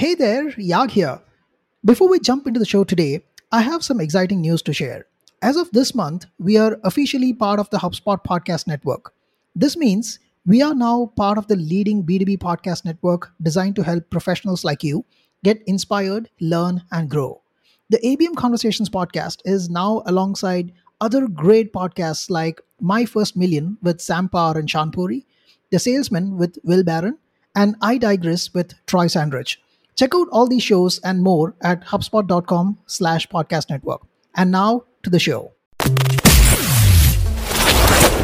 Hey there, Yag here. Before we jump into the show today, I have some exciting news to share. As of this month, we are officially part of the HubSpot Podcast Network. This means we are now part of the leading B2B podcast network designed to help professionals like you get inspired, learn, and grow. The ABM Conversations podcast is now alongside other great podcasts like My First Million with Sam Parr and Shaan Puri, The Salesman with Will Barron, and I Digress with Troy Sandidge. Check out all these shows and more at hubspot.com slash podcast network. And now to the show.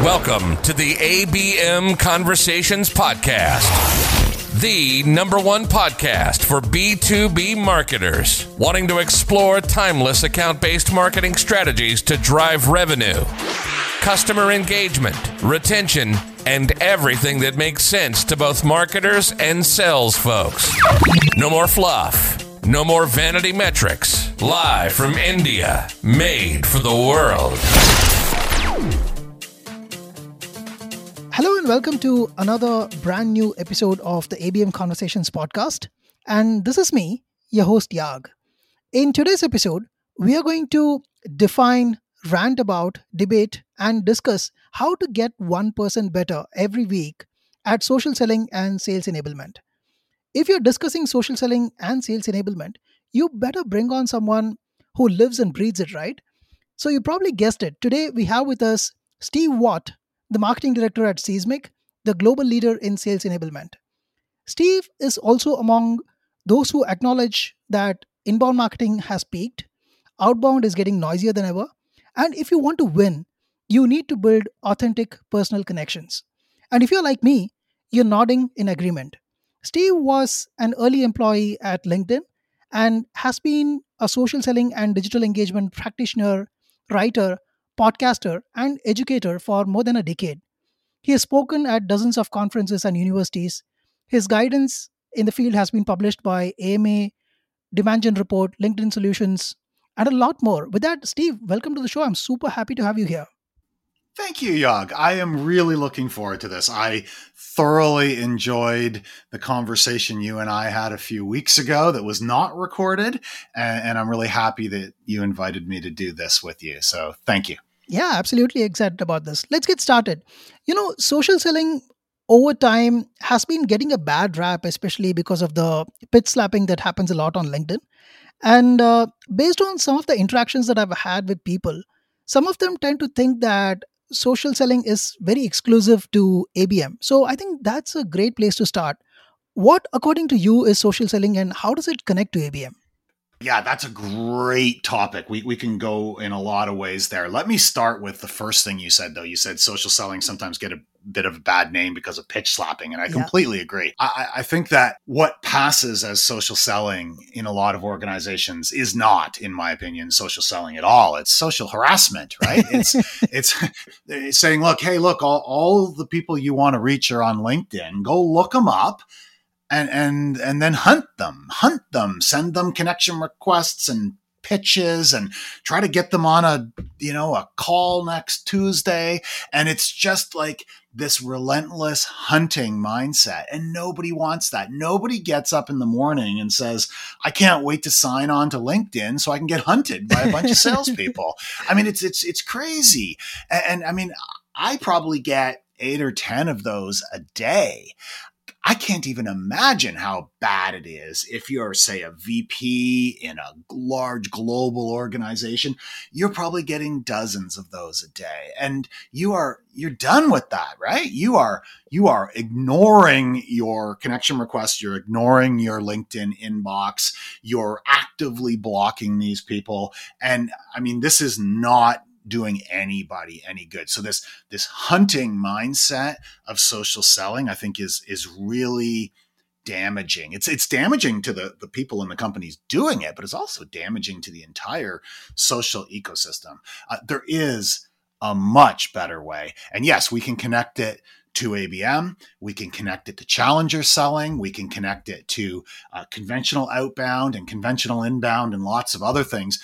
Welcome to the ABM Conversations Podcast, the number one podcast for B2B marketers wanting to explore timeless account based marketing strategies to drive revenue, customer engagement, retention, and everything that makes sense to both marketers and sales folks. No more fluff. No more vanity metrics. Live from India. Made for the world. Hello and welcome to another brand new episode of the ABM Conversations podcast. And this is me, your host Yag. In today's episode, we are going to define, rant about, debate, and discuss how to get 1% better every week at social selling and sales enablement. If you're discussing social selling and sales enablement, you better bring on someone who lives and breathes it, right? So you probably guessed it. Today we have with us Steve Watt, the marketing director at Seismic, the global leader in sales enablement. Steve is also among those who acknowledge that inbound marketing has peaked, outbound is getting noisier than ever, and if you want to win, you need to build authentic personal connections. And if you're like me, you're nodding in agreement. Steve was an early employee at LinkedIn and has been a social selling and digital engagement practitioner, writer, podcaster, and educator for more than a decade. He has spoken at dozens of conferences and universities. His guidance in the field has been published by AMA, Demand Gen Report, LinkedIn Solutions, and a lot more. With that, Steve, welcome to the show. I'm super happy to have you here. Thank you, Yag. I am really looking forward to this. I thoroughly enjoyed the conversation you and I had a few weeks ago that was not recorded. And, and, I'm really happy that you invited me to do this with you. So thank you. Yeah, absolutely excited about this. Let's get started. You know, social selling over time has been getting a bad rap, especially because of the pitch slapping that happens a lot on LinkedIn. And uh, based on some of the interactions that I've had with people, some of them tend to think that social selling is very exclusive to ABM. So I think that's a great place to start. What, according to you, is social selling and how does it connect to ABM? Yeah, that's a great topic. We, we can go in a lot of ways there. Let me start with the first thing you said, though. You said social selling sometimes get a bit of a bad name because of pitch slapping. And I yeah. completely agree. I, I think that what passes as social selling in a lot of organizations is not, in my opinion, social selling at all. It's social harassment, right? it's, it's saying, look, hey, look, all, all the people you want to reach are on LinkedIn. Go look them up and and and then hunt them hunt them send them connection requests and pitches and try to get them on a you know a call next tuesday and it's just like this relentless hunting mindset and nobody wants that. Nobody gets up in the morning and says i can't wait to sign on to linkedin so i can get hunted by a bunch of salespeople. I mean it's it's it's crazy. And, and i mean i probably get eight or ten of those a day I can't even imagine how bad it is if you're, say, a VP in a large global organization. You're probably getting dozens of those a day, and you are you're done with that, right? You are you are ignoring your connection requests. You're ignoring your LinkedIn inbox. You're actively blocking these people, and I mean, this is not doing anybody any good. So this this hunting mindset of social selling, I think, is is really damaging. It's it's damaging to the the people in the companies doing it, but it's also damaging to the entire social ecosystem. Uh, there is a much better way, and yes, we can connect it to ABM. We can connect it to challenger selling. We can connect it to uh, conventional outbound and conventional inbound and lots of other things.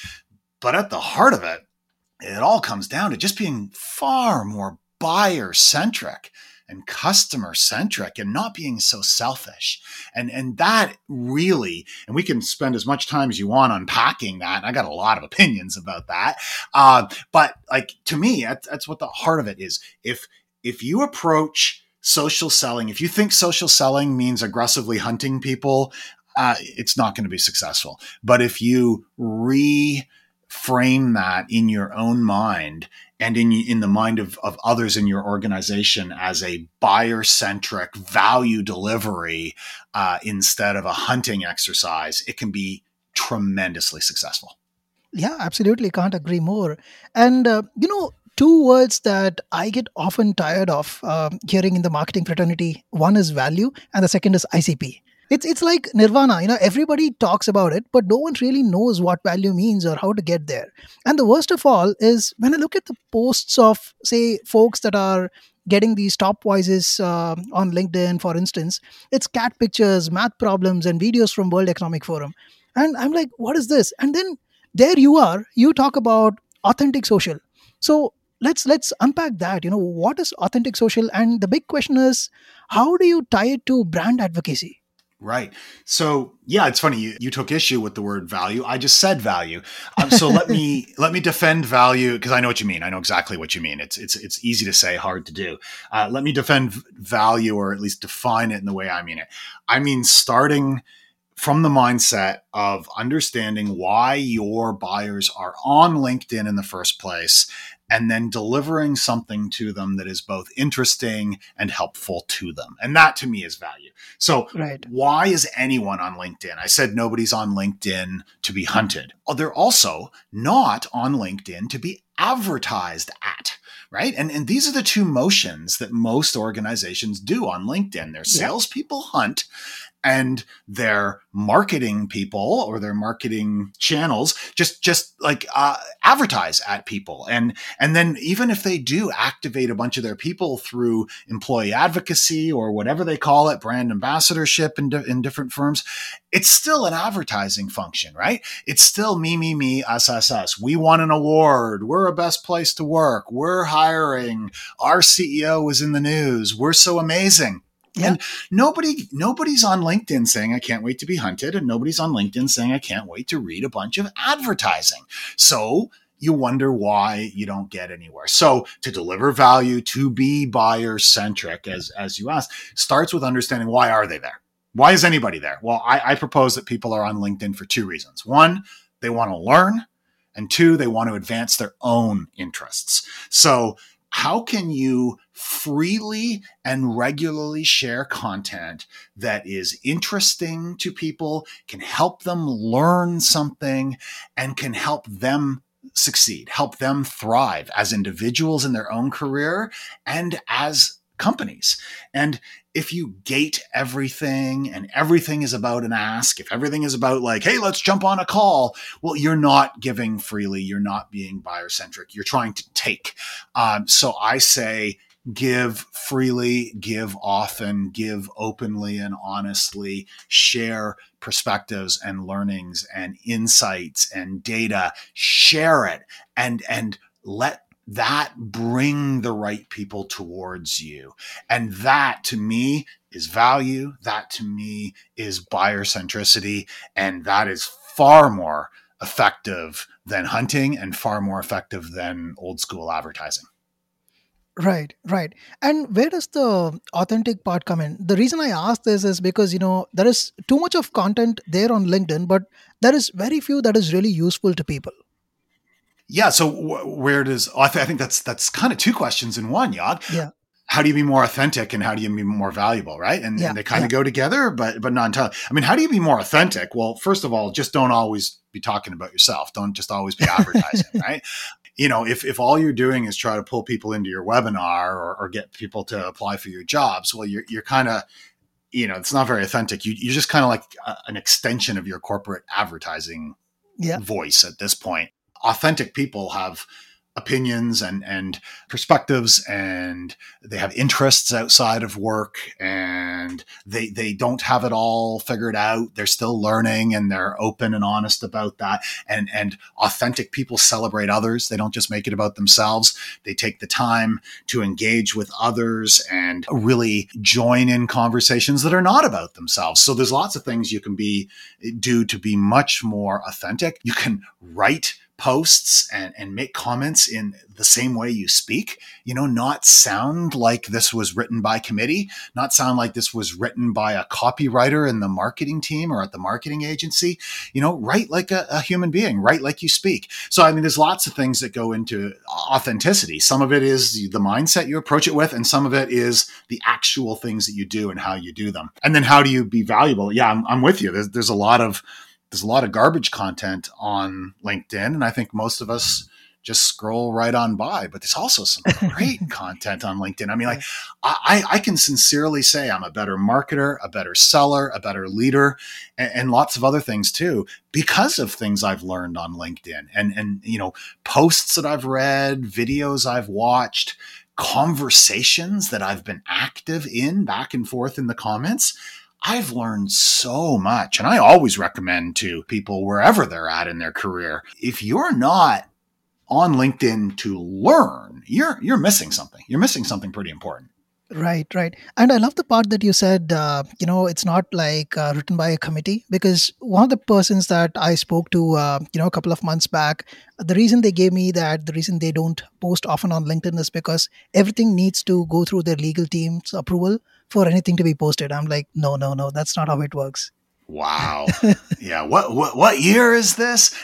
But at the heart of it, it all comes down to just being far more buyer centric and customer centric and not being so selfish. And and that really, and we can spend as much time as you want unpacking that. I got a lot of opinions about that. Uh, but like to me, that's, that's what the heart of it is. If if you approach social selling, if you think social selling means aggressively hunting people, uh, it's not going to be successful. But if you reframe that in your own mind and in in the mind of, of others in your organization as a buyer centric value delivery uh, instead of a hunting exercise, it can be tremendously successful. Yeah, absolutely. Can't agree more. And, uh, you know, two words that I get often tired of uh, hearing in the marketing fraternity one is value, and the second is ICP. It's it's like nirvana, you know. Everybody talks about it, but no one really knows what value means or how to get there. And the worst of all is when I look at the posts of say folks that are getting these top voices uh, on LinkedIn, for instance, it's cat pictures, math problems, and videos from World Economic Forum, and I'm like, what is this? And then there you are, you talk about authentic social. So let's let's unpack that. You know, what is authentic social? And the big question is, how do you tie it to brand advocacy? Right. So yeah, it's funny you, you took issue with the word value. I just said value. Um, so let me let me defend value because I know what you mean. I know exactly what you mean. It's it's it's easy to say, hard to do. Uh, let me defend value, or at least define it in the way I mean it. I mean starting from the mindset of understanding why your buyers are on LinkedIn in the first place and then delivering something to them that is both interesting and helpful to them. And that to me is value. So, right. why is anyone on LinkedIn? I said nobody's on LinkedIn to be hunted. Oh, they're also not on LinkedIn to be advertised at right? And and these are the two motions that most organizations do on LinkedIn. Their salespeople hunt and their marketing people or their marketing channels just just like uh, advertise at people. And and then even if they do activate a bunch of their people through employee advocacy or whatever they call it brand ambassadorship in, di- in different firms it's still an advertising function right? It's still me me me us us us. We won an award. We're a best place to work. We're hiring. Our ceo was in the news. We're so amazing yeah. And nobody nobody's on LinkedIn saying I can't wait to be hunted and nobody's on LinkedIn saying I can't wait to read a bunch of advertising. So you wonder why you don't get anywhere. So to deliver value, to be buyer centric, as as you asked, starts with understanding why are they there? Why is anybody there? Well, I, I propose that people are on LinkedIn for two reasons. One, they want to learn, and two, they want to advance their own interests. So how can you freely and regularly share content that is interesting to people, can help them learn something, and can help them succeed, help them thrive as individuals in their own career and as companies. And if you gate everything and everything is about an ask, if everything is about like, hey, let's jump on a call, well, you're not giving freely. You're not being buyer centric. You're trying to take. Um, so I say, give freely, give often, give openly and honestly, share perspectives and learnings and insights and data, share it and, and let that bring the right people towards you. And that to me is value. That to me is buyer centricity. And that is far more effective than hunting and far more effective than old school advertising. Right, right. And where does the authentic part come in? The reason I ask this is because, you know, there is too much of content there on LinkedIn, but there is very few that is really useful to people. Yeah. So where does I, th- I, think that's that's kind of two questions in one, Yag. Yeah. How do you be more authentic and how do you be more valuable, right? And, yeah. and they kind of yeah. go together, but but not entirely. I mean, how do you be more authentic? Well, first of all, just don't always be talking about yourself. Don't just always be advertising, right? You know, if if all you're doing is try to pull people into your webinar or, or get people to apply for your jobs, well, you're you're kind of you know, it's not very authentic. You, you're just kind of like a, an extension of your corporate advertising yeah. voice at this point authentic people have opinions and and perspectives and they have interests outside of work and they they don't have it all figured out. They're still learning and they're open and honest about that. And and authentic people celebrate others. They don't just make it about themselves. They take the time to engage with others and really join in conversations that are not about themselves. So there's lots of things you can be do to be much more authentic. You can write posts and, and make comments in the same way you speak, you know, not sound like this was written by committee, not sound like this was written by a copywriter in the marketing team or at the marketing agency, you know, write like a, a human being, write like you speak. So, I mean, there's lots of things that go into authenticity. Some of it is the mindset you approach it with, and some of it is the actual things that you do and how you do them. And then how do you be valuable? Yeah, I'm, I'm with you. There's, there's a lot of, there's a lot of garbage content on LinkedIn, and I think most of us just scroll right on by. But there's also some great content on LinkedIn. I mean, like I, I can sincerely say I'm a better marketer, a better seller, a better leader, and, and, lots of other things too because of things I've learned on LinkedIn and and you know posts that I've read, videos I've watched. Conversations that I've been active in back and forth in the comments. I've learned so much. And I always recommend to people wherever they're at in their career, if you're not on LinkedIn to learn, you're you're missing something. You're missing something pretty important. Right, right. And I love the part that you said, uh, you know, it's not like uh, written by a committee because one of the persons that I spoke to, uh, you know, a couple of months back, the reason they gave me that, the reason they don't post often on LinkedIn is because everything needs to go through their legal team's approval for anything to be posted. I'm like, no, no, no, that's not how it works. Wow. yeah. What, what what year is this?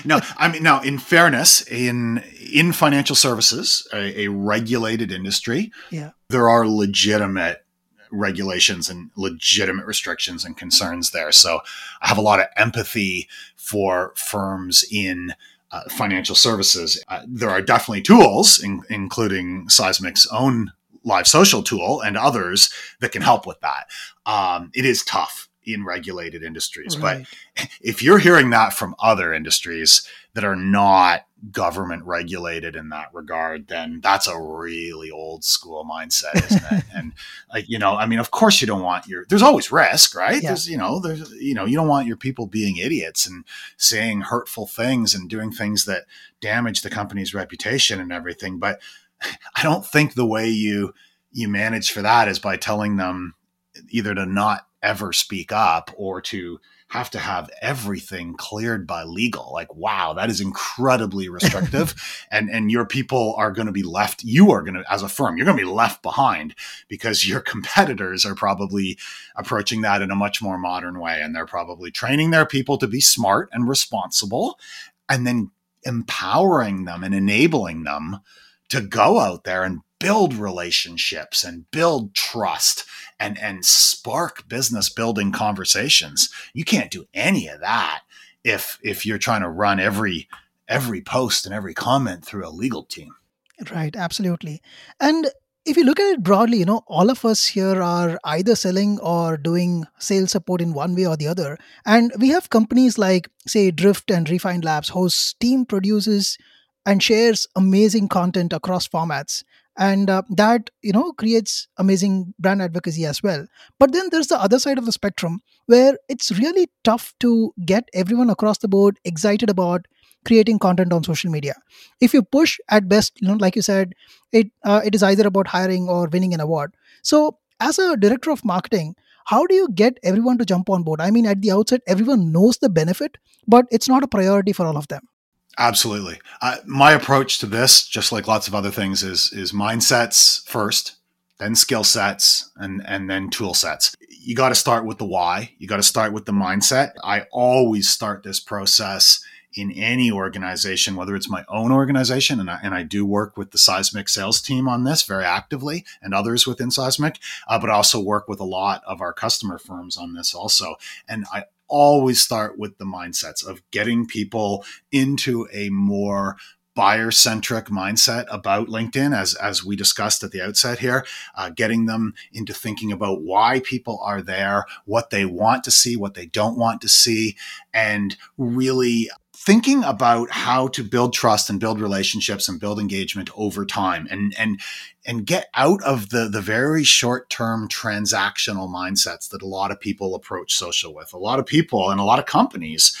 no, I mean now in fairness, in in financial services, a, a regulated industry, yeah. there are legitimate regulations and legitimate restrictions and concerns there. So I have a lot of empathy for firms in uh, financial services. Uh, there are definitely tools, in, including Seismic's own live social tool and others that can help with that. Um, it is tough in regulated industries, right. but if you're hearing that from other industries that are not government regulated in that regard, then that's a really old school mindset, isn't it? and like, you know, I mean, of course you don't want your, there's always risk, right? Yeah. There's, you know, there's, you know, you don't want your people being idiots and saying hurtful things and doing things that damage the company's reputation and everything. But I don't think the way you you manage for that is by telling them either to not ever speak up or to have to have everything cleared by legal. Like wow that is incredibly restrictive. And and your people are going to be left you are going to as a firm you're going to be left behind because your competitors are probably approaching that in a much more modern way. And they're probably training their people to be smart and responsible and then empowering them and enabling them to go out there and build relationships and build trust and and spark business building conversations. You can't do any of that if if you're trying to run every every post and every comment through a legal team. Right absolutely. And if you look at it broadly, you know, all of us here are either selling or doing sales support in one way or the other. And we have companies like, say, Drift and Refine Labs, whose team produces and shares amazing content across formats and uh, that you know creates amazing brand advocacy as well. But then there's the other side of the spectrum where it's really tough to get everyone across the board excited about creating content on social media. If you push at best you know like you said it uh, it is either about hiring or winning an award. So as a director of marketing how do you get everyone to jump on board? I mean at the outset everyone knows the benefit but it's not a priority for all of them Absolutely. Uh, my approach to this, just like lots of other things, is is mindsets first, then skill sets, and and then tool sets. You got to start with the why. You got to start with the mindset. I always start this process in any organization, whether it's my own organization, and I, and I do work with the Seismic sales team on this very actively, and others within Seismic, uh, but also work with a lot of our customer firms on this also. And I always start with the mindsets of getting people into a more buyer centric mindset about LinkedIn, as as we discussed at the outset here, uh, getting them into thinking about why people are there, what they want to see, what they don't want to see, and really thinking about how to build trust and build relationships and build engagement over time and and and get out of the the very short term transactional mindsets that a lot of people approach social with. A lot of people and a lot of companies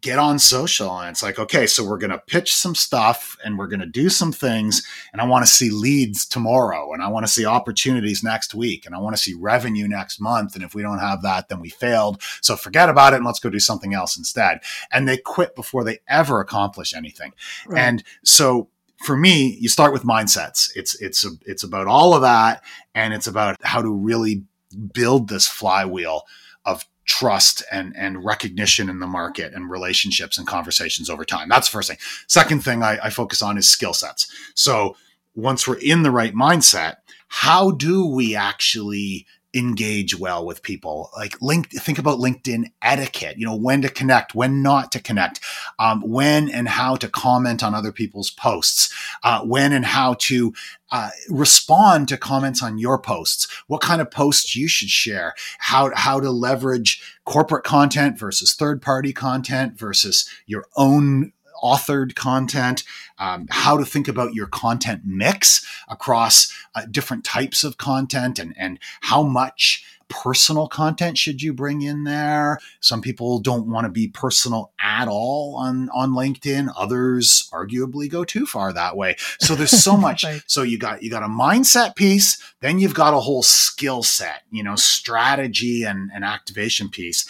get on social and it's like okay so we're going to pitch some stuff and we're going to do some things and i want to see leads tomorrow and i want to see opportunities next week and i want to see revenue next month and if we don't have that then we failed. So forget about it and let's go do something else instead. And they quit before they ever accomplish anything. Right. and so for me you start with mindsets. It's it's a, it's about all of that and it's about how to really build this flywheel of trust and and recognition in the market and relationships and conversations over time. That's the first thing. Second thing I, I focus on is skill sets. So once we're in the right mindset, how do we actually engage well with people. Like link think about linkedin etiquette you know when to connect when not to connect um, when and how to comment on other people's posts uh, when and how to uh, respond to comments on your posts what kind of posts you should share how how to leverage corporate content versus third party content versus your own authored content, um, how to think about your content mix across uh, different types of content, and, and how much personal content should you bring in there. Some people don't want to be personal at all on on linkedin. Others arguably go too far that way. So there's so much. Right. so you got you got a mindset piece then you've got a whole skill set you know strategy and, and activation piece.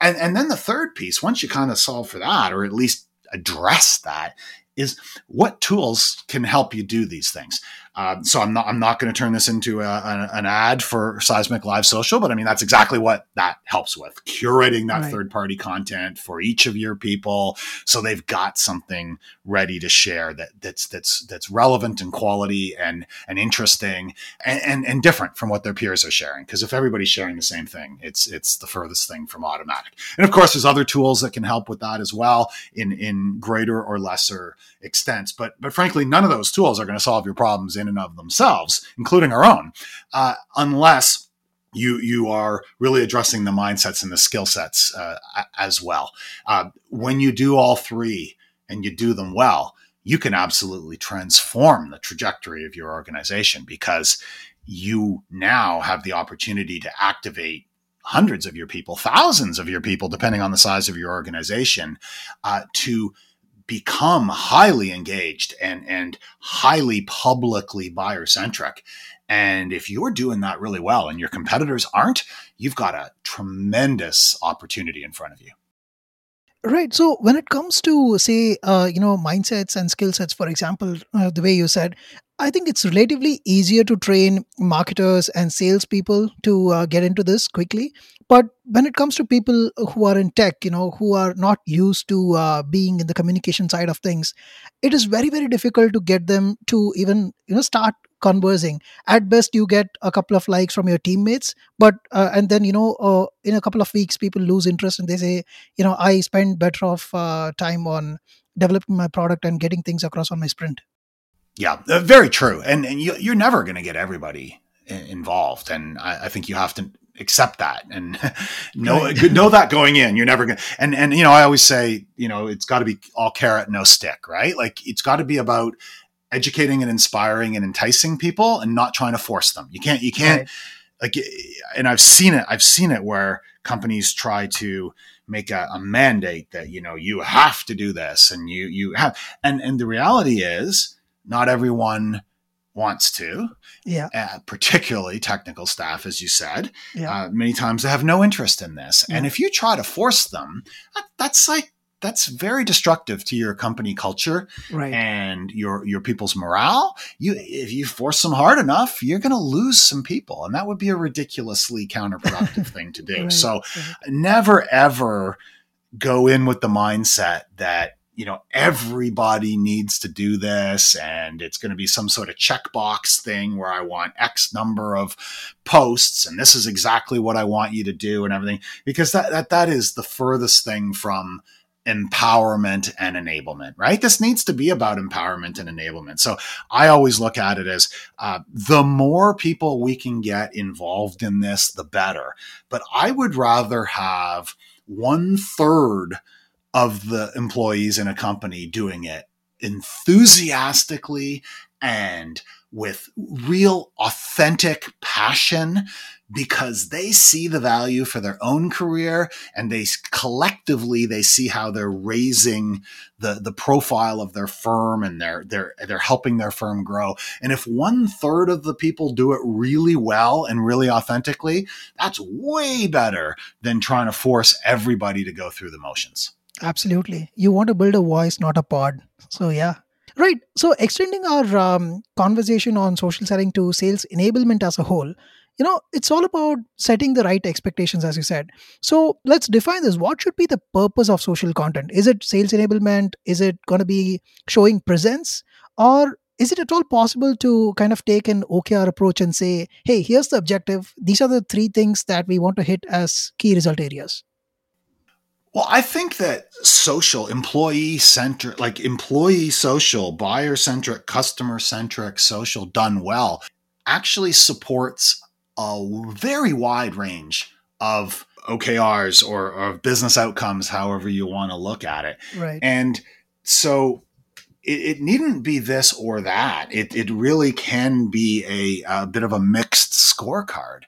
And and then the third piece once you kind of solve for that or at least address that is what tools can help you do these things. Um, so I'm not I'm not going to turn this into a, a, an ad for Seismic Live Social, but I mean that's exactly what that helps with curating that right. third party content for each of your people, so they've got something ready to share that that's that's that's relevant and quality and and interesting and and, and different from what their peers are sharing. Because if everybody's sharing the same thing, it's it's the furthest thing from automatic. And of course, there's other tools that can help with that as well in in greater or lesser extents. But but frankly, none of those tools are going to solve your problems in and of themselves, including our own, uh, unless you you are really addressing the mindsets and the skill sets uh, as well. Uh, when you do all three and you do them well, you can absolutely transform the trajectory of your organization because you now have the opportunity to activate hundreds of your people, thousands of your people, depending on the size of your organization, uh, to become highly engaged and and highly publicly buyer centric. And if you're doing that really well and your competitors aren't, you've got a tremendous opportunity in front of you. Right. So when it comes to say, uh, you know, mindsets and skill sets, for example, uh, the way you said, I think it's relatively easier to train marketers and salespeople to uh, get into this quickly. But when it comes to people who are in tech, you know, who are not used to uh, being in the communication side of things, it is very, very difficult to get them to even, you know, start conversing at best you get a couple of likes from your teammates but uh, and then you know uh, in a couple of weeks people lose interest and they say you know i spend better off uh, time on developing my product and getting things across on my sprint yeah uh, very true and, and you, you're never going to get everybody involved and I, I, think you have to accept that and know know that going in you're never going to and and you know i always say you know it's got to be all carrot no stick right like it's got to be about educating and inspiring and enticing people and not trying to force them. You can't, you can't right. like, and I've seen it, I've seen it where companies try to make a, a, mandate that, you know, you have to do this and you, you have, and, and the reality is not everyone wants to. Yeah. Uh, particularly technical staff, as you said. Yeah. Uh, many times they have no interest in this. Yeah. And if you try to force them, that, that's like that's very destructive to your company culture right. and your your people's morale. You if you force them hard enough, you're going to lose some people, and that would be a ridiculously counterproductive thing to do. Right. So, never ever go in with the mindset that you know everybody needs to do this and it's going to be some sort of checkbox thing where i want x number of posts and this is exactly what i want you to do and everything because that that, that is the furthest thing from empowerment and enablement, right? This needs to be about empowerment and enablement. So I always look at it as uh, the more people we can get involved in this, the better. But I would rather have one third of the employees in a company doing it enthusiastically and with real authentic passion because they see the value for their own career and they collectively they see how they're raising the the profile of their firm and they're they're they're helping their firm grow. And if one third of the people do it really well and really authentically that's way better than trying to force everybody to go through the motions absolutely you want to build a voice not a pod so yeah Right. So, extending our um, conversation on social selling to sales enablement as a whole, you know, it's all about setting the right expectations, as you said. So, let's define this. What should be the purpose of social content? Is it sales enablement? Is it going to be showing presence? Or is it at all possible to kind of take an OKR approach and say, hey, here's the objective. These are the three things that we want to hit as key result areas? Well, I think that social, employee centric, like employee social, buyer centric, customer centric social done well actually supports a very wide range of OKRs or, or business outcomes, however you want to look at it. Right. And so it, it, needn't be this or that. It, it really can be a, a bit of a mixed scorecard.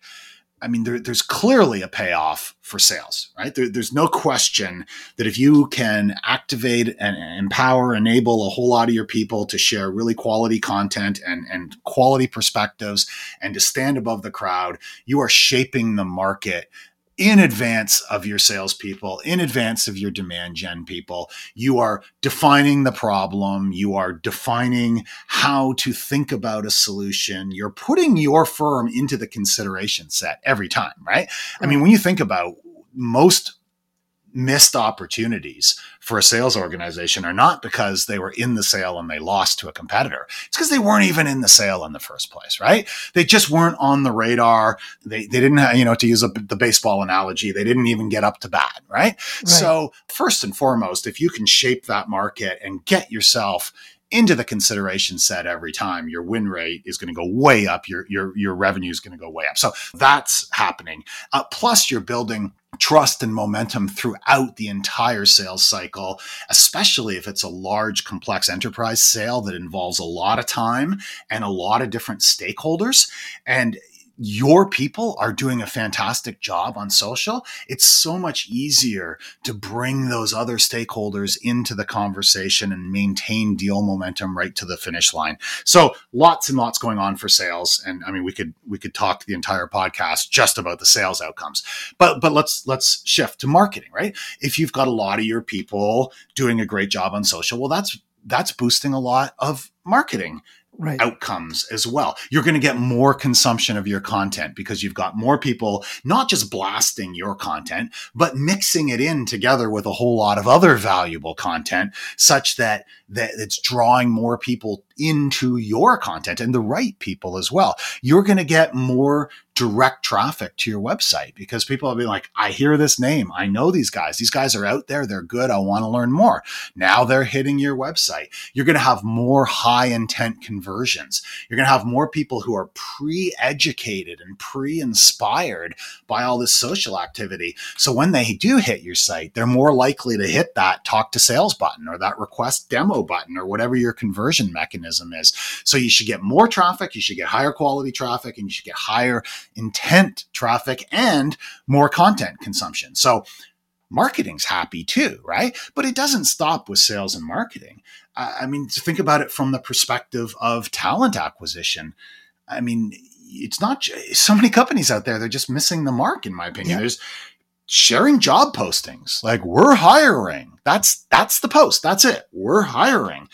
I mean, there, there's clearly a payoff for sales, right? There, there's no question that if you can activate and empower, enable a whole lot of your people to share really quality content and, and quality perspectives and to stand above the crowd, you are shaping the market in advance of your salespeople, in advance of your demand gen people. You are defining the problem. You are defining how to think about a solution. You're putting your firm into the consideration set every time, right? right. I mean, when you think about most missed opportunities for a sales organization are not because they were in the sale and they lost to a competitor. It's because they weren't even in the sale in the first place, right? They just weren't on the radar. They, they didn't, have, you know, to use a, the baseball analogy, they didn't even get up to bat, right? right? So first and foremost, if you can shape that market and get yourself into the consideration set every time, your win rate is going to go way up. Your your your revenue is going to go way up. So that's happening. Uh, plus, you're building trust and momentum throughout the entire sales cycle, especially if it's a large, complex enterprise sale that involves a lot of time and a lot of different stakeholders. And your people are doing a fantastic job on social, it's so much easier to bring those other stakeholders into the conversation and maintain deal momentum right to the finish line. So lots and lots going on for sales. And I mean, we could, we could talk the entire podcast just about the sales outcomes, but, but let's, let's shift to marketing, right? If you've got a lot of your people doing a great job on social, well, that's, that's boosting a lot of marketing right. outcomes as well. You're going to get more consumption of your content because you've got more people not just blasting your content, but mixing it in together with a whole lot of other valuable content such that that it's drawing more people into your content and the right people as well. You're going to get more direct traffic to your website because people will be like, I hear this name. I know these guys. These guys are out there. They're good. I want to learn more. Now they're hitting your website. You're going to have more high intent conversions. You're going to have more people who are pre educated and pre inspired by all this social activity. So when they do hit your site, they're more likely to hit that talk to sales button or that request demo button or whatever your conversion mechanism is. So you should get more traffic. You should get higher quality traffic and you should get higher intent traffic and more content consumption. So marketing's happy too, right? But it doesn't stop with sales and marketing. I mean, to think about it from the perspective of talent acquisition. I mean, it's not so many companies out there, they're just missing the mark, in my opinion. Yeah. There's sharing job postings like we're hiring. That's that's the post. That's it. We're hiring.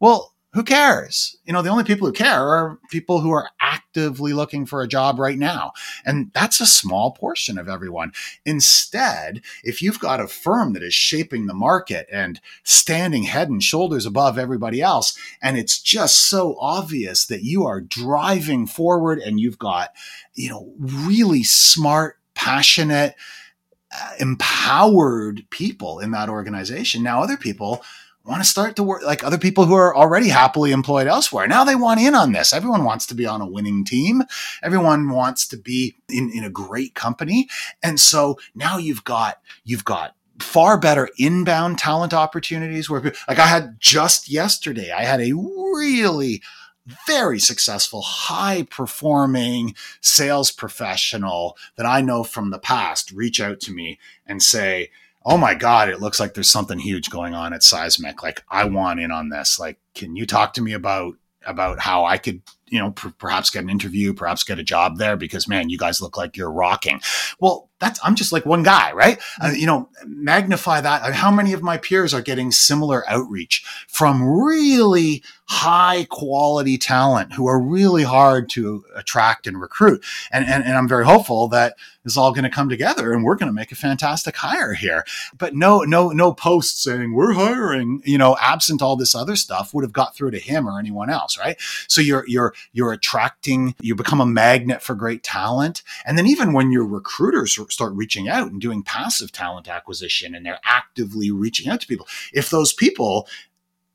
Well, who cares? You know, the only people who care are people who are actively looking for a job right now. And that's a small portion of everyone. Instead, if you've got a firm that is shaping the market and standing head and shoulders above everybody else, and it's just so obvious that you are driving forward and you've got, you know, really smart, passionate, uh, empowered people in that organization. Now, other people want to start to work like other people who are already happily employed elsewhere. Now they want in on this. Everyone wants to be on a winning team. Everyone wants to be in, in a great company. And so now you've got, you've got far better inbound talent opportunities where like I had just yesterday, I had a really very successful, high performing sales professional that I know from the past reach out to me and say, oh my god it looks like there's something huge going on at seismic. Like i want in on this. Like can you talk to me about about how i could you know per- perhaps get an interview perhaps get a job there because man you guys look like you're rocking. Well that's i'm just like one guy right? Uh, you know magnify that. How many of my peers are getting similar outreach from really high quality talent who are really hard to attract and recruit? And and, and i'm very hopeful that is all going to come together and we're going to make a fantastic hire here. But no no no post saying we're hiring you know absent all this other stuff would have got through to him or anyone else right? So you're you're you're attracting you become a magnet for great talent and then even when your recruiters start reaching out and doing passive talent acquisition and they're actively reaching out to people. If those people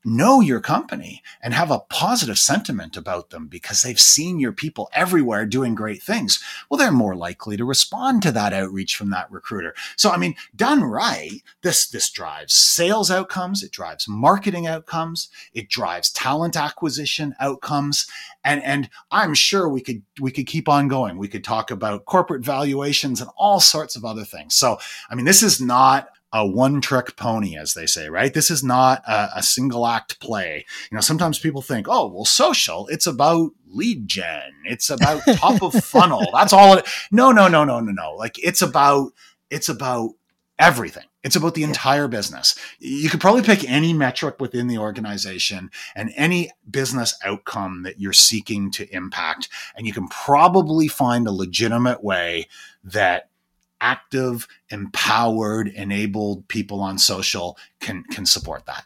know your company and have a positive sentiment about them because they've seen your people everywhere doing great things, well, they're more likely to respond to that outreach from that recruiter. So, I mean, done right, this, this drives sales outcomes. It drives marketing outcomes. It drives talent acquisition outcomes. And, and I'm sure we could, we could keep on going. We could talk about corporate valuations and all sorts of other things. So, I mean, this is not a one trick pony, as they say, right? This is not a, a, single act play. You know, sometimes people think, oh, well, social, it's about lead gen, it's about top of funnel. That's all it. No, no, no, no, no, no. Like it's about, it's about everything. It's about the entire business. You could probably pick any metric within the organization and any business outcome that you're seeking to impact. And you can probably find a legitimate way that active, empowered, enabled people on social can can support that.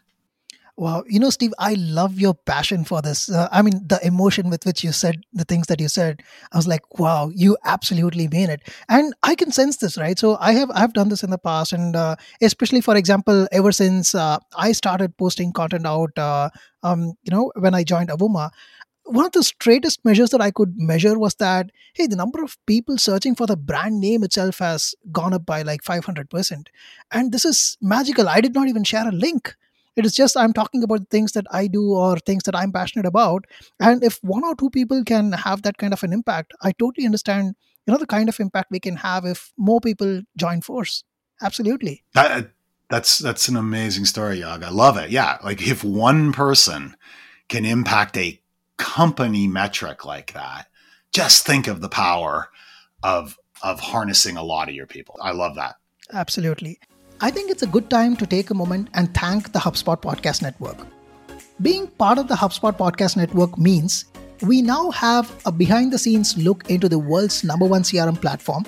Wow, you know, Steve, I love your passion for this. Uh, I mean, the emotion with which you said the things that you said, I was like, wow, you absolutely mean it, and I can sense this, right? So I have I've done this in the past, and uh, especially for example, ever since uh, I started posting content out, uh, um, you know, when I joined Avoma, one of the straightest measures that I could measure was that, hey, the number of people searching for the brand name itself has gone up by like 500%. And this is magical. I did not even share a link. It is just I'm talking about things that I do or things that I'm passionate about. And if one or two people can have that kind of an impact, I totally understand, you know, the kind of impact we can have if more people join force. Absolutely. That, that's that's an amazing story, Yag. I love it. Yeah. Like if one person can impact a company metric like that, just think of the power of of harnessing a lot of your people. I love that. Absolutely. I think it's a good time to take a moment and thank the HubSpot Podcast Network. Being part of the HubSpot Podcast Network means we now have a behind the scenes look into the world's number one CRM platform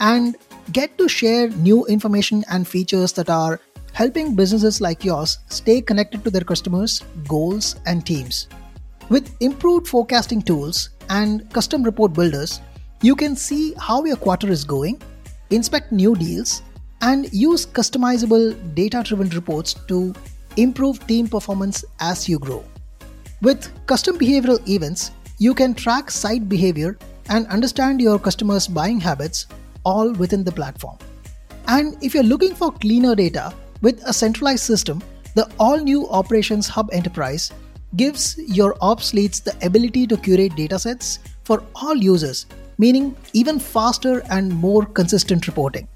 and get to share new information and features that are helping businesses like yours stay connected to their customers, goals, and teams. With improved forecasting tools and custom report builders, you can see how your quarter is going, inspect new deals, and use customizable data driven reports to improve team performance as you grow. With custom behavioral events, you can track site behavior and understand your customers' buying habits all within the platform. And if you're looking for cleaner data with a centralized system, the all new Operations Hub Enterprise gives your ops leads the ability to curate datasets for all users, meaning even faster and more consistent reporting.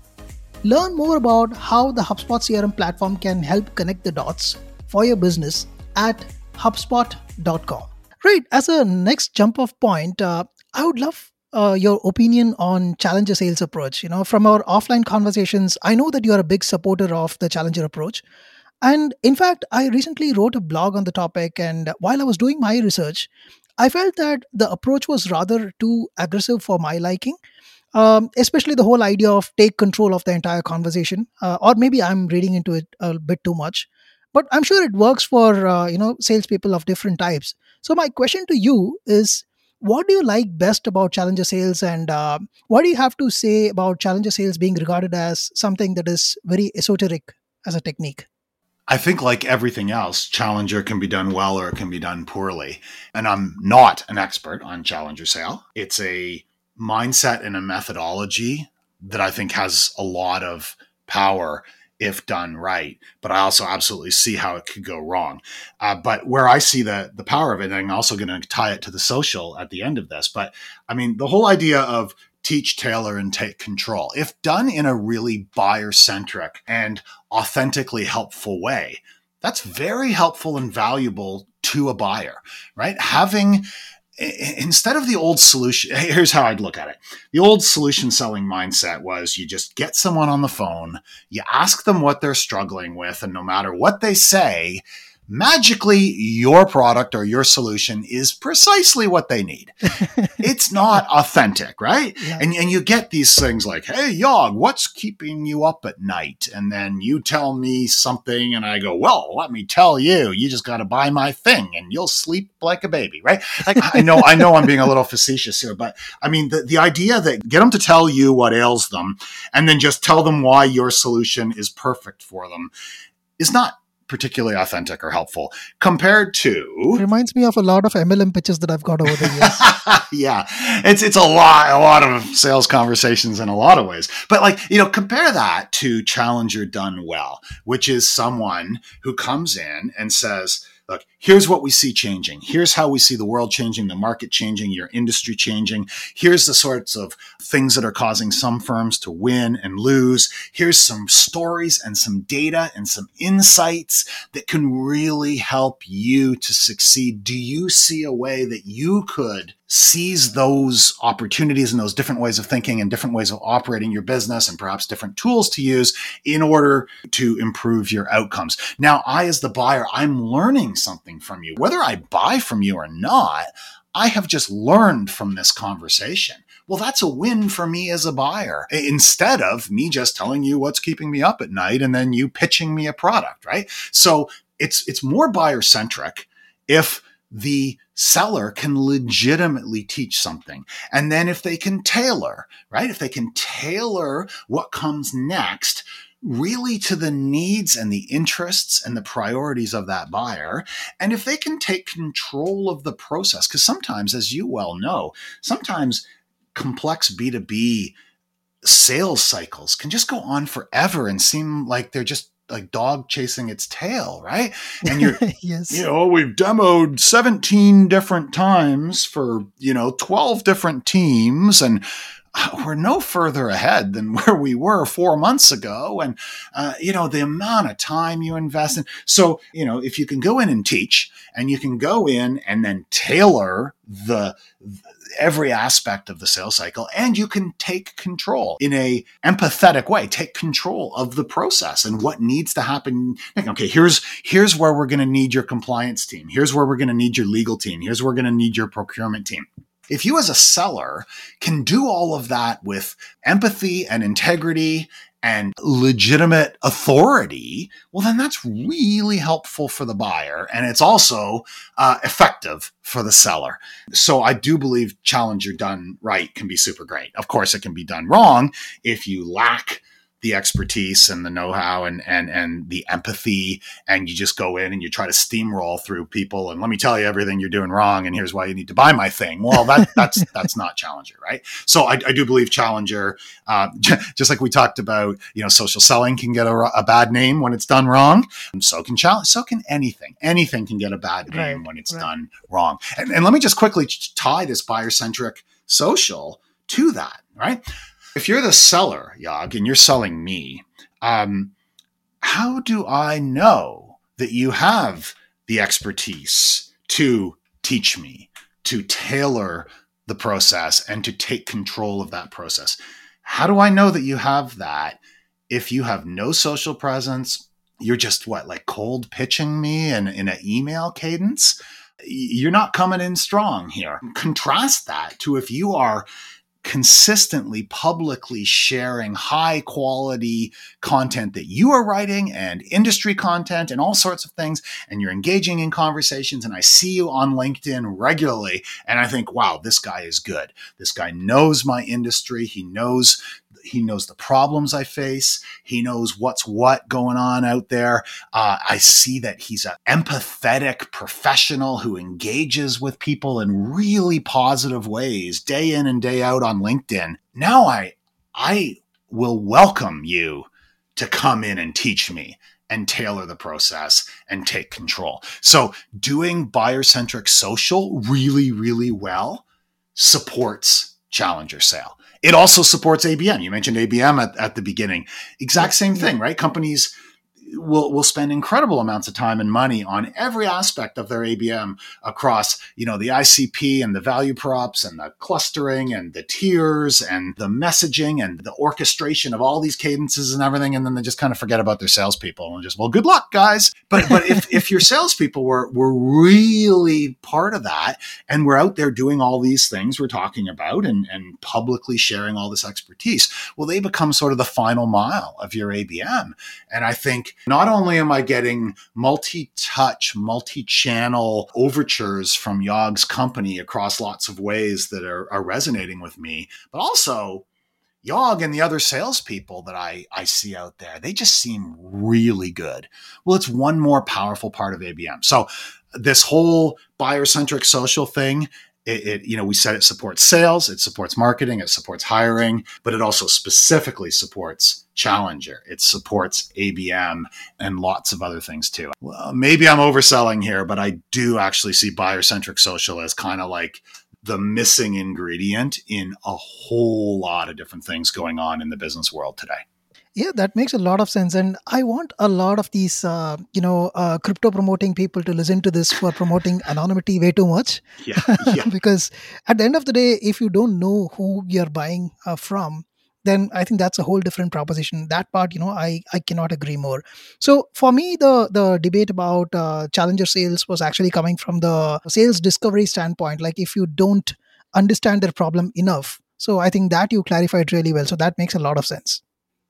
Learn more about how the HubSpot CRM platform can help connect the dots for your business at HubSpot.com. Right, as a next jump off point, uh, I would love uh, your opinion on challenger sales approach. You know, from our offline conversations, I know that you are a big supporter of the challenger approach. And in fact, I recently wrote a blog on the topic, and while I was doing my research, I felt that the approach was rather too aggressive for my liking. Um, especially the whole idea of take control of the entire conversation, uh, or maybe I'm reading into it a bit too much. But I'm sure it works for uh, you know salespeople of different types. So my question to you is, what do you like best about challenger sales and uh, what do you have to say about challenger sales being regarded as something that is very esoteric as a technique I think, like everything else, Challenger can be done well or it can be done poorly. And I'm not an expert on Challenger sale. It's a mindset and a methodology that I think has a lot of power if done right. But I also absolutely see how it could go wrong. Uh, but where I see the the power of it, and I'm also going to tie it to the social at the end of this. But I mean, the whole idea of teach, tailor, and take control, if done in a really buyer centric and authentically helpful way, that's very helpful and valuable to a buyer, right? Having instead of the old solution, here's how I'd look at it. The old solution selling mindset was you just get someone on the phone, you ask them what they're struggling with, and no matter what they say, magically your product or your solution is precisely what they need. it's not authentic, right? Yeah. And, and you get these things like, hey, Yag, what's keeping you up at night? And then you tell me something, and I go, well, let me tell you, you just got to buy my thing and you'll sleep like a baby, right? Like, I know, I know I'm being a little facetious here, but I mean, the, the idea that get them to tell you what ails them and then just tell them why your solution is perfect for them is not particularly authentic or helpful compared to it reminds me of a lot of MLM pitches that I've got over the years. yeah. It's it's a lot a lot of sales conversations in a lot of ways. But like, you know, compare that to Challenger done well, which is someone who comes in and says, look, here's what we see changing. Here's how we see the world changing, the market changing, your industry changing. Here's the sorts of things that are causing some firms to win and lose. Here's some stories and some data and some insights that can really help you to succeed. Do you see a way that you could seize those opportunities and those different ways of thinking and different ways of operating your business and perhaps different tools to use in order to improve your outcomes. Now, I, as the buyer, I'm learning something from you. Whether I buy from you or not, I have just learned from this conversation. Well, that's a win for me as a buyer instead of me just telling you what's keeping me up at night and then you pitching me a product, right? So it's, it's more buyer centric if the seller can legitimately teach something. And then if they can tailor, right? If they can tailor what comes next really to the needs and the interests and the priorities of that buyer. And if they can take control of the process, because sometimes, as you well know, sometimes complex B2B sales cycles can just go on forever and seem like they're just like dog chasing its tail, right? And you're, yes. you know, we've demoed 17 different times for, you know, 12 different teams and we're no further ahead than where we were four months ago. And, uh, you know, the amount of time you invest in. So, you know, if you can go in and teach and you can go in and then tailor the, every aspect of the sales cycle and you can take control in a empathetic way take control of the process and what needs to happen. Okay here's here's where we're going to need your compliance team. Here's where we're going to need your legal team. Here's where we're going to need your procurement team. If you as a seller can do all of that with empathy and integrity and legitimate authority, well, then that's really helpful for the buyer. And it's also uh, effective for the seller. So I do believe Challenger done right can be super great. Of course, it can be done wrong if you lack the expertise and the know-how and and and the empathy and you just go in and you try to steamroll through people and let me tell you everything you're doing wrong and here's why you need to buy my thing. Well that that's that's not challenger right? So i, I do believe challenger uh, just like we talked about you know social selling can get a, a bad name when it's done wrong. And so can challenge so can anything. Anything can get a bad name right, when it's right. done wrong. And, and let me just quickly tie this buyer centric social to that right if you're the seller, Yag, and you're selling me, um, how do I know that you have the expertise to teach me, to tailor the process, and to take control of that process? How do I know that you have that if you have no social presence? You're just what, like cold pitching me in, in an email cadence? You're not coming in strong here. Contrast that to if you are consistently publicly sharing high quality content that you are writing and industry content and all sorts of things and you're engaging in conversations and I see you on LinkedIn regularly and I think wow this guy is good. This guy knows my industry. He knows he knows the problems I face. He knows what's what going on out there. Uh, I see that he's an empathetic professional who engages with people in really positive ways, day in and day out on LinkedIn. Now I I will welcome you to come in and teach me and tailor the process and take control. So doing buyer centric social really, really well supports challenger sale. It also supports ABM. You mentioned ABM at, at the beginning. Exact same thing, right? Companies will will spend incredible amounts of time and money on every aspect of their ABM across, you know, the ICP and the value props and the clustering and the tiers and the messaging and the orchestration of all these cadences and everything. And then they just kind of forget about their salespeople and just, well, good luck, guys. But but if, if your salespeople were were really part of that and we're out there doing all these things we're talking about and, and publicly sharing all this expertise, well, they become sort of the final mile of your ABM. And I think not only am I getting multi touch, multi channel overtures from Yag's company across lots of ways that are, are resonating with me, but also Yag and the other salespeople that I, I see out there, they just seem really good. Well, it's one more powerful part of ABM. So this whole buyer centric social thing it, it, you know we said it supports sales it supports marketing it supports hiring but it also specifically supports challenger. It supports abm and lots of other things too. Well, maybe i'm overselling here but i do actually see buyer centric social as kind of like the missing ingredient in a whole lot of different things going on in the business world today yeah, that makes a lot of sense, and I want a lot of these, uh, you know, uh, crypto promoting people to listen to this for promoting anonymity way too much. Yeah, yeah. because at the end of the day, if you don't know who you're buying uh, from, then I think that's a whole different proposition. That part, you know, I I cannot agree more. So for me, the the debate about uh, challenger sales was actually coming from the sales discovery standpoint. Like if you don't understand their problem enough, so I think that you clarified really well. So that makes a lot of sense.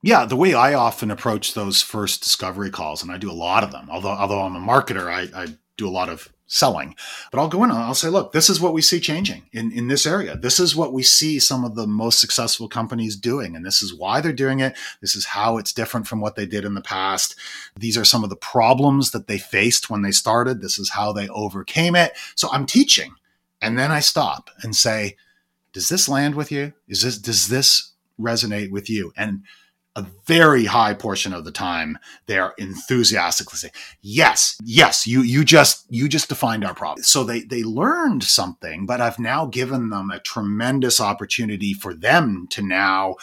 Yeah, the way I often approach those first discovery calls, and I do a lot of them, although although I'm a marketer, I, I do a lot of selling. But I'll go in and I'll say, look, this is what we see changing in, in this area. This is what we see some of the most successful companies doing. And this is why they're doing it. This is how it's different from what they did in the past. These are some of the problems that they faced when they started. This is how they overcame it. So I'm teaching. And then I stop and say, does this land with you? Is this, does this resonate with you? And a very high portion of the time they're enthusiastically saying yes yes you you just you just defined our problem. So they they learned something but i've now given them a tremendous opportunity for them to now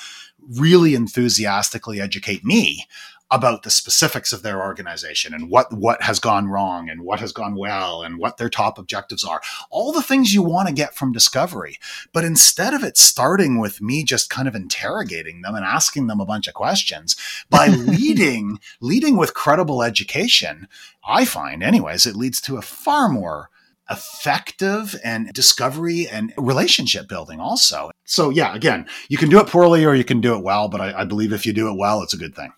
really enthusiastically educate me about the specifics of their organization and what what has gone wrong and what has gone well and what their top objectives are. All the things you want to get from discovery but instead of it starting with me just kind of interrogating them and asking them a bunch of questions by leading leading with credible education i find anyways it leads to a far more effective and discovery and relationship building also. So yeah again you can do it poorly or you can do it well but I, I believe if you do it well it's a good thing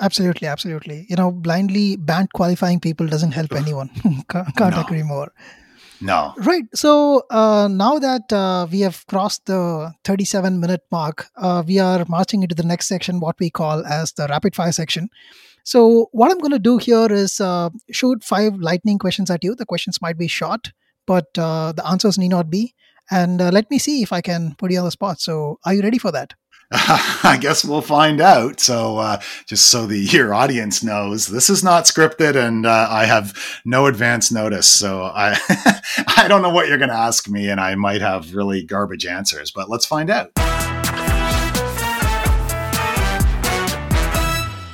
Absolutely, absolutely. You know, blindly BANT qualifying people doesn't help anyone. can't, can't No. agree more. no Right. So uh, now that uh, we have crossed the 37 minute mark, uh, we are marching into the next section, what we call as the rapid fire section. So what I'm going to do here is uh, shoot five lightning questions at you. The questions might be short, but uh, the answers need not be. And uh, let me see if I can put you on the spot. So are you ready for that? I guess we'll find out. So, uh, just so the your audience knows, this is not scripted, and uh, I have no advance notice. So, I I don't know what you're going to ask me, and I might have really garbage answers. But let's find out.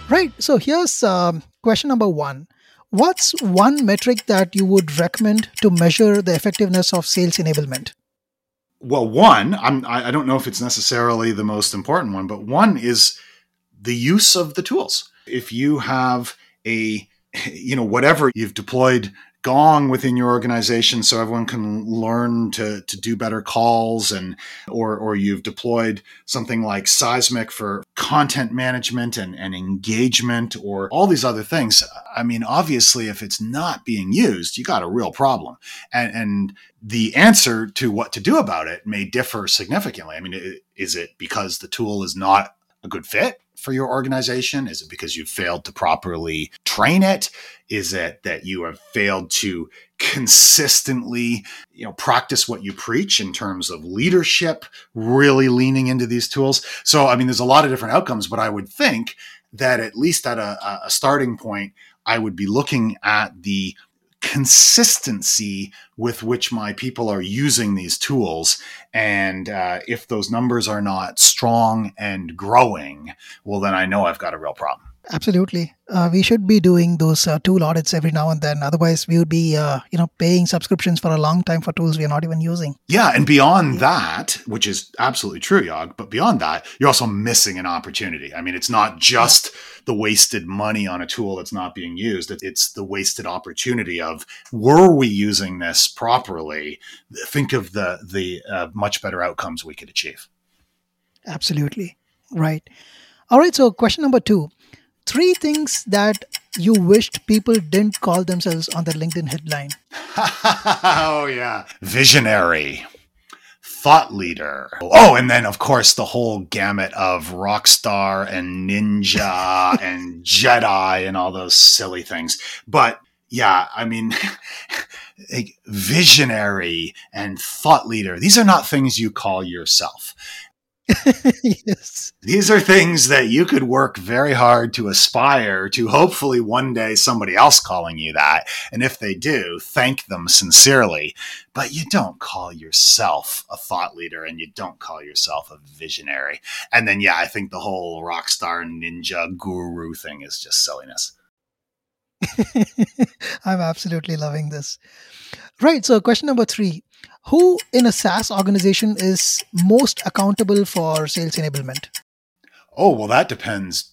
Right. So here's um, question number one. What's one metric that you would recommend to measure the effectiveness of sales enablement? Well, one, I'm I don't know if it's necessarily the most important one, but one is the use of the tools. If you have a you know whatever you've deployed gong within your organization so everyone can learn to, to do better calls and or or you've deployed something like seismic for content management and, and engagement or all these other things i mean obviously if it's not being used you got a real problem and and the answer to what to do about it may differ significantly i mean is it because the tool is not a good fit for your organization? Is it because you've failed to properly train it? Is it that you have failed to consistently, you know, practice what you preach in terms of leadership, really leaning into these tools? So, I mean, there's a lot of different outcomes, but I would think that at least at a, a starting point, I would be looking at the consistency with which my people are using these tools. And uh, if those numbers are not strong and growing, well, then I know I've got a real problem. Absolutely. Uh, we should be doing those uh, tool audits every now and then. Otherwise, we would be, uh, you know, paying subscriptions for a long time for tools we are not even using. Yeah, and beyond yeah. that, which is absolutely true, Yag. But beyond that, you're also missing an opportunity. I mean, it's not just the wasted money on a tool that's not being used. It's the wasted opportunity of were we using this properly? Think of the the uh, much better outcomes we could achieve. Absolutely right. All right. So, question number two three things that you wished people didn't call themselves on their LinkedIn headline. oh, yeah. Visionary, thought leader. Oh, and then, of course, the whole gamut of rock star and ninja and Jedi and all those silly things. But yeah, I mean, visionary and thought leader, these are not things you call yourself. yes. These are things that you could work very hard to aspire to hopefully one day somebody else calling you that. And if they do, thank them sincerely. But you don't call yourself a thought leader and you don't call yourself a visionary. And then, yeah, I think the whole rock star ninja guru thing is just silliness. I'm absolutely loving this. Right. So, question number three who in a SaaS organization is most accountable for sales enablement? Oh, well, that depends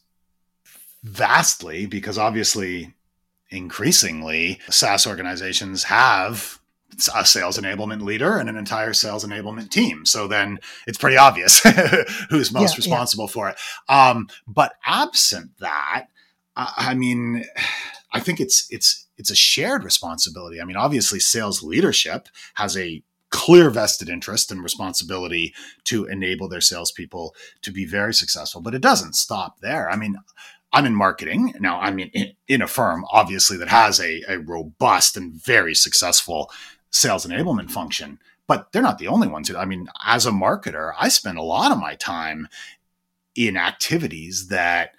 vastly because obviously, increasingly, SaaS organizations have a sales enablement leader and an entire sales enablement team. So then it's pretty obvious who's most yeah, responsible yeah. for it. Um, but absent that, I mean, I think it's it's it's a shared responsibility. I mean, obviously, sales leadership has a clear vested interest and responsibility to enable their salespeople to be very successful. But it doesn't stop there. I mean, I'm in marketing. Now, I'm in, in a firm, obviously, that has a, a robust and very successful sales enablement function, but they're not the only ones. I mean, as a marketer, I spend a lot of my time in activities that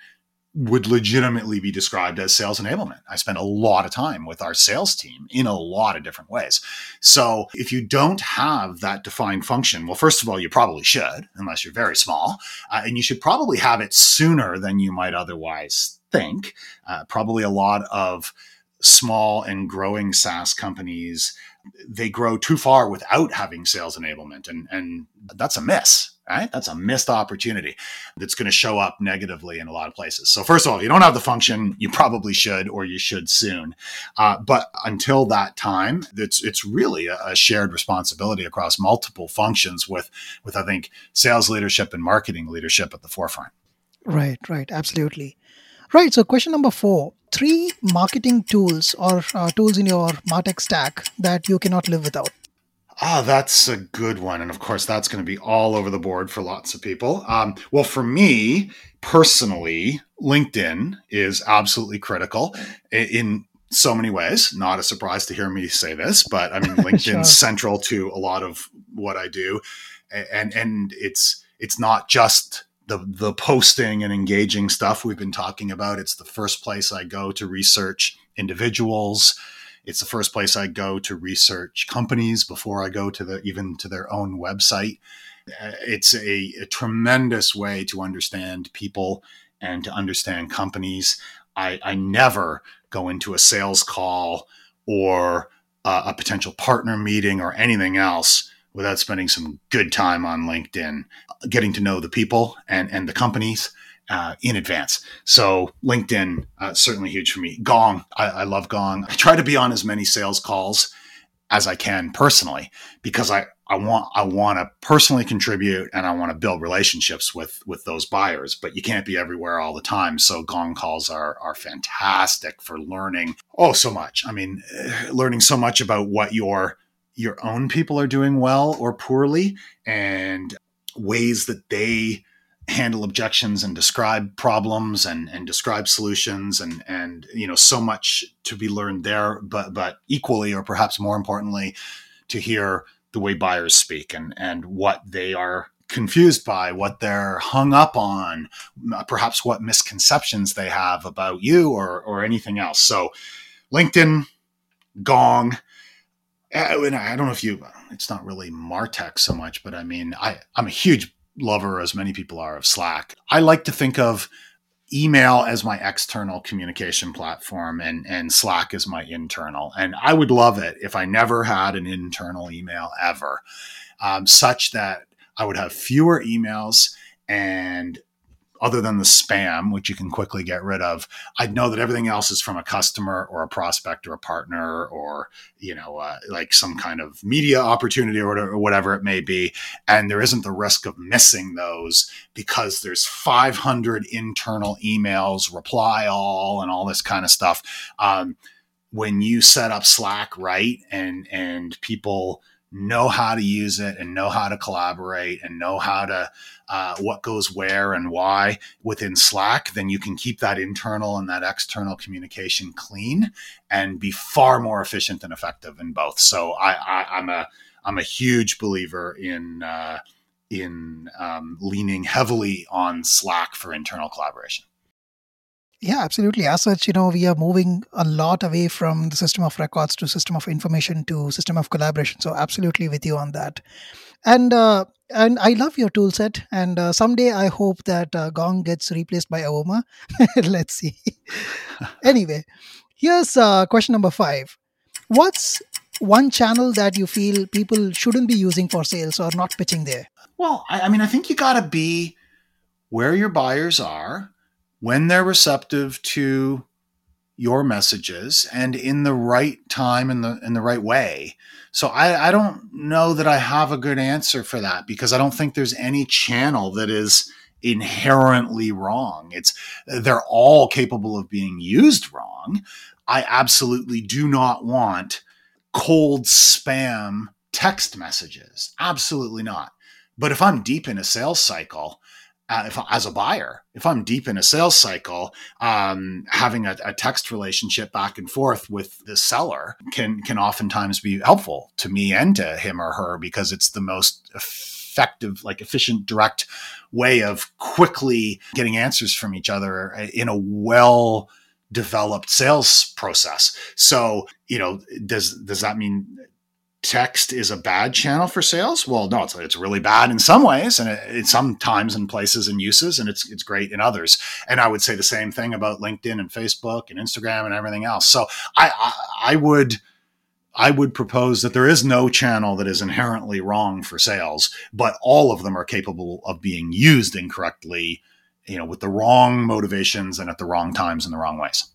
would legitimately be described as sales enablement. I spend a lot of time with our sales team in a lot of different ways. So if you don't have that defined function, well, first of all, you probably should, unless you're very small, uh, and you should probably have it sooner than you might otherwise think. Uh, probably a lot of small and growing SaaS companies they grow too far without having sales enablement and and that's a miss right? That's a missed opportunity that's going to show up negatively in a lot of places. So first of all if you don't have the function you probably should or you should soon. Uh, but until that time it's it's really a, a shared responsibility across multiple functions with with i think sales leadership and marketing leadership at the forefront. Right right. Absolutely. Right so question number four. Three marketing tools or uh, tools in your martech stack that you cannot live without Ah, that's a good one. And of course, that's going to be all over the board for lots of people. Um, well, for me personally, LinkedIn is absolutely critical in so many ways. Not a surprise to hear me say this, but I mean, LinkedIn's sure. central to a lot of what I do. And, and it's, it's not just the, the posting and engaging stuff we've been talking about. It's the first place I go to research individuals, it's the first place I go to research companies before I go to the even to their own website. Uh, it's a, a tremendous way to understand people and to understand companies. I, I never go into a sales call or uh, a potential partner meeting or anything else without spending some good time on LinkedIn, getting to know the people and, and the companies uh, in advance. So LinkedIn uh, certainly huge for me. Gong, I, I love Gong. I try to be on as many sales calls as I can personally because I I want I want to personally contribute and I want to build relationships with with those buyers, but you can't be everywhere all the time. So gong calls are are fantastic for learning oh so much. I mean, eh, learning so much about what your your own people are doing well or poorly and ways that they handle objections and describe problems and, and describe solutions and and you know so much to be learned there but but equally or perhaps more importantly to hear the way buyers speak and and what they are confused by what they're hung up on perhaps what misconceptions they have about you or or anything else. So linkedin gong uh, and i don't know if you it's not really martech so much but i mean i i'm a huge lover as many people are of slack i like to think of email as my external communication platform and and Slack as my internal. And I would love it if I never had an internal email ever, um, such that I would have fewer emails and other than the spam, which you can quickly get rid of, I'd know that everything else is from a customer or a prospect or a partner or, you know, uh, like some kind of media opportunity or whatever, it may be. And there isn't the risk of missing those because there's 500 internal emails, reply all, and all this kind of stuff. Um, when you set up Slack right and, and people, know how to use it and know how to collaborate and know how to uh, what goes where and why within slack then you can keep that internal and that external communication clean and be far more efficient and effective in both. So i, I am a i'm a huge believer in uh, in um, leaning heavily on slack for internal collaboration yeah, absolutely. As such, you know, we are moving a lot away from the system of records to system of information to system of collaboration. So, absolutely with you on that. And uh, and I love your tool set. And uh, someday I hope that uh, Gong gets replaced by Avoma. Let's see. anyway, here's uh, question number five. What's one channel that you feel people shouldn't be using for sales or not pitching there? Well, I, I mean, I think you got to be where your buyers are when they're receptive to your messages and in the right time and the in the right way. So I, I don't know that I have a good answer for that because I don't think there's any channel that is inherently wrong. It's they're all capable of being used wrong. I absolutely do not want cold spam text messages. Absolutely not. But if I'm deep in a sales cycle uh, if as a buyer, if I'm deep in a sales cycle, um, having a, a, text relationship back and forth with the seller can can oftentimes be helpful to me and to him or her because it's the most effective, like efficient, direct way of quickly getting answers from each other in a well developed sales process. So, you know, does does that mean text is a bad channel for sales? Well, no, it's, it's really bad in some ways, and it, it sometimes in places and uses, and it's it's great in others. And I would say the same thing about LinkedIn and Facebook and Instagram and everything else. So I, I, I would. I would propose that there is no channel that is inherently wrong for sales, but all of them are capable of being used incorrectly, you know, with the wrong motivations and at the wrong times in the wrong ways.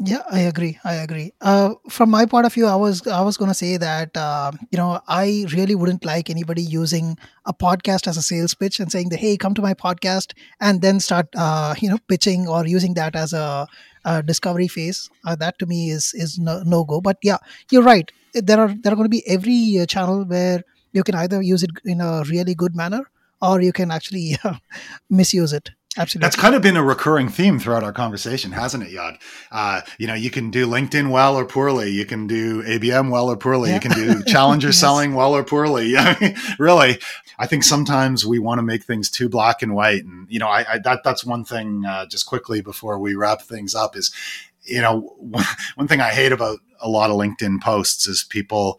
Yeah, I agree. I agree. Uh, from my point of view, I was I was going to say that uh, you know I really wouldn't like anybody using a podcast as a sales pitch and saying that hey, come to my podcast, and then start uh, you know pitching or using that as a, a discovery phase. Uh, that to me is is no, no go. But yeah, you're right. There are there are going to be every uh, channel where you can either use it in a really good manner or you can actually misuse it. Absolutely. That's kind of been a recurring theme throughout our conversation, hasn't it, Yag? Uh, you know, you can do LinkedIn well or poorly. You can do ABM well or poorly. Yeah. You can do challenger yes. selling well or poorly. really, I think sometimes we want to make things too black and white. And, you know, I, I that that's one thing uh, just quickly before we wrap things up is, you know, one, one thing I hate about a lot of LinkedIn posts is people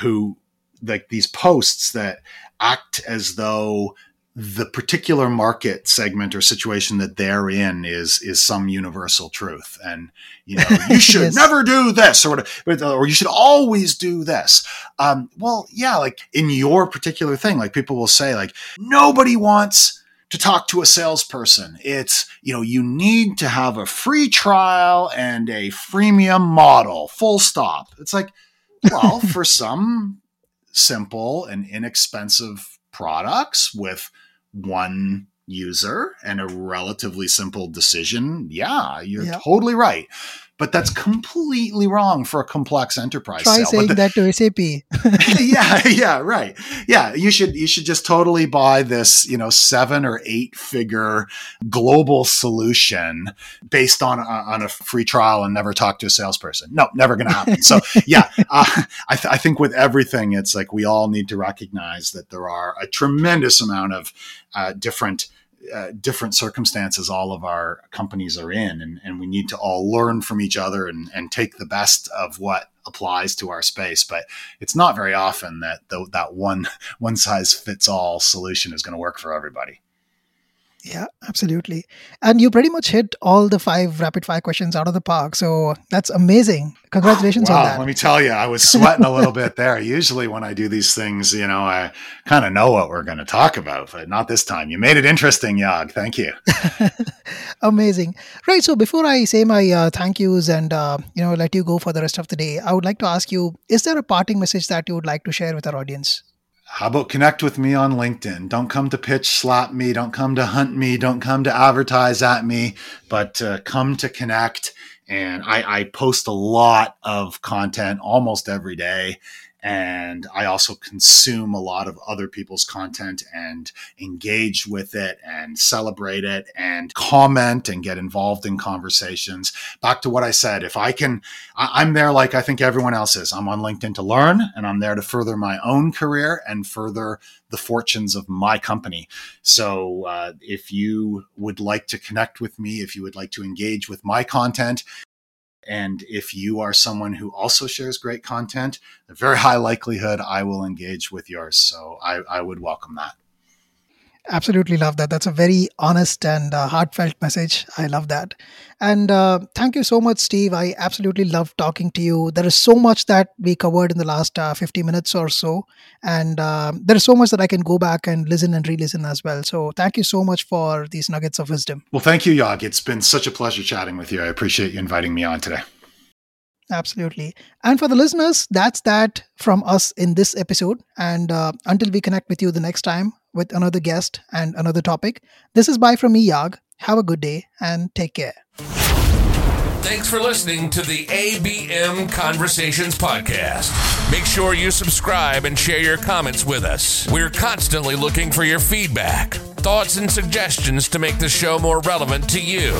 who like these posts that act as though the particular market segment or situation that they're in is is some universal truth and you know you should yes. never do this or or you should always do this um, well yeah like in your particular thing like people will say like nobody wants to talk to a salesperson. It's, you know, you need to have a free trial and a freemium model, full stop. It's like, well, for some simple and inexpensive products with one user and a relatively simple decision, yeah, you're yeah. totally right but that's completely wrong for a complex enterprise. Try sale. saying the, that to SAP. yeah, yeah, right. Yeah, you should you should just totally buy this, you know, seven or eight figure global solution based on on a free trial and never talk to a salesperson. No, never going to happen. So yeah, uh, I, th- I think with everything, it's like we all need to recognize that there are a tremendous amount of uh, different uh, different circumstances all of our companies are in, and, and we need to all learn from each other and, and take the best of what applies to our space. But it's not very often that the, that one one size fits all solution is going to work for everybody. Yeah, absolutely. And you pretty much hit all the five rapid fire questions out of the park. So that's amazing. Congratulations wow, on that. Let me tell you, I was sweating a little bit there. Usually, when I do these things, you know, I kind of know what we're going to talk about, but not this time. You made it interesting, Yag. Thank you. amazing. Right. So before I say my uh, thank yous and, uh, you know, let you go for the rest of the day, I would like to ask you is there a parting message that you would like to share with our audience? How about connect with me on LinkedIn? Don't come to pitch slap me. Don't come to hunt me. Don't come to advertise at me, but uh, come to connect. And I, I post a lot of content almost every day and I also consume a lot of other people's content and engage with it and celebrate it and comment and get involved in conversations. Back to what I said, if I can, I'm there like I think everyone else is. I'm on LinkedIn to learn and I'm there to further my own career and further the fortunes of my company. So uh, if you would like to connect with me, if you would like to engage with my content, and if you are someone who also shares great content, a very high likelihood I will engage with yours. So I, I would welcome that. Absolutely love that. That's a very honest and uh, heartfelt message. I love that. And uh, thank you so much, Steve. I absolutely love talking to you. There is so much that we covered in the last uh, 50 minutes or so. And um, there is so much that I can go back and listen and re listen as well. So thank you so much for these nuggets of wisdom. Well, thank you, Yag. It's been such a pleasure chatting with you. I appreciate you inviting me on today. Absolutely. And for the listeners, that's that from us in this episode. And uh, until we connect with you the next time with another guest and another topic, this is bye from me, Yag. Have a good day and take care. Thanks for listening to the ABM Conversations Podcast. Make sure you subscribe and share your comments with us. We're constantly looking for your feedback, thoughts, and suggestions to make the show more relevant to you.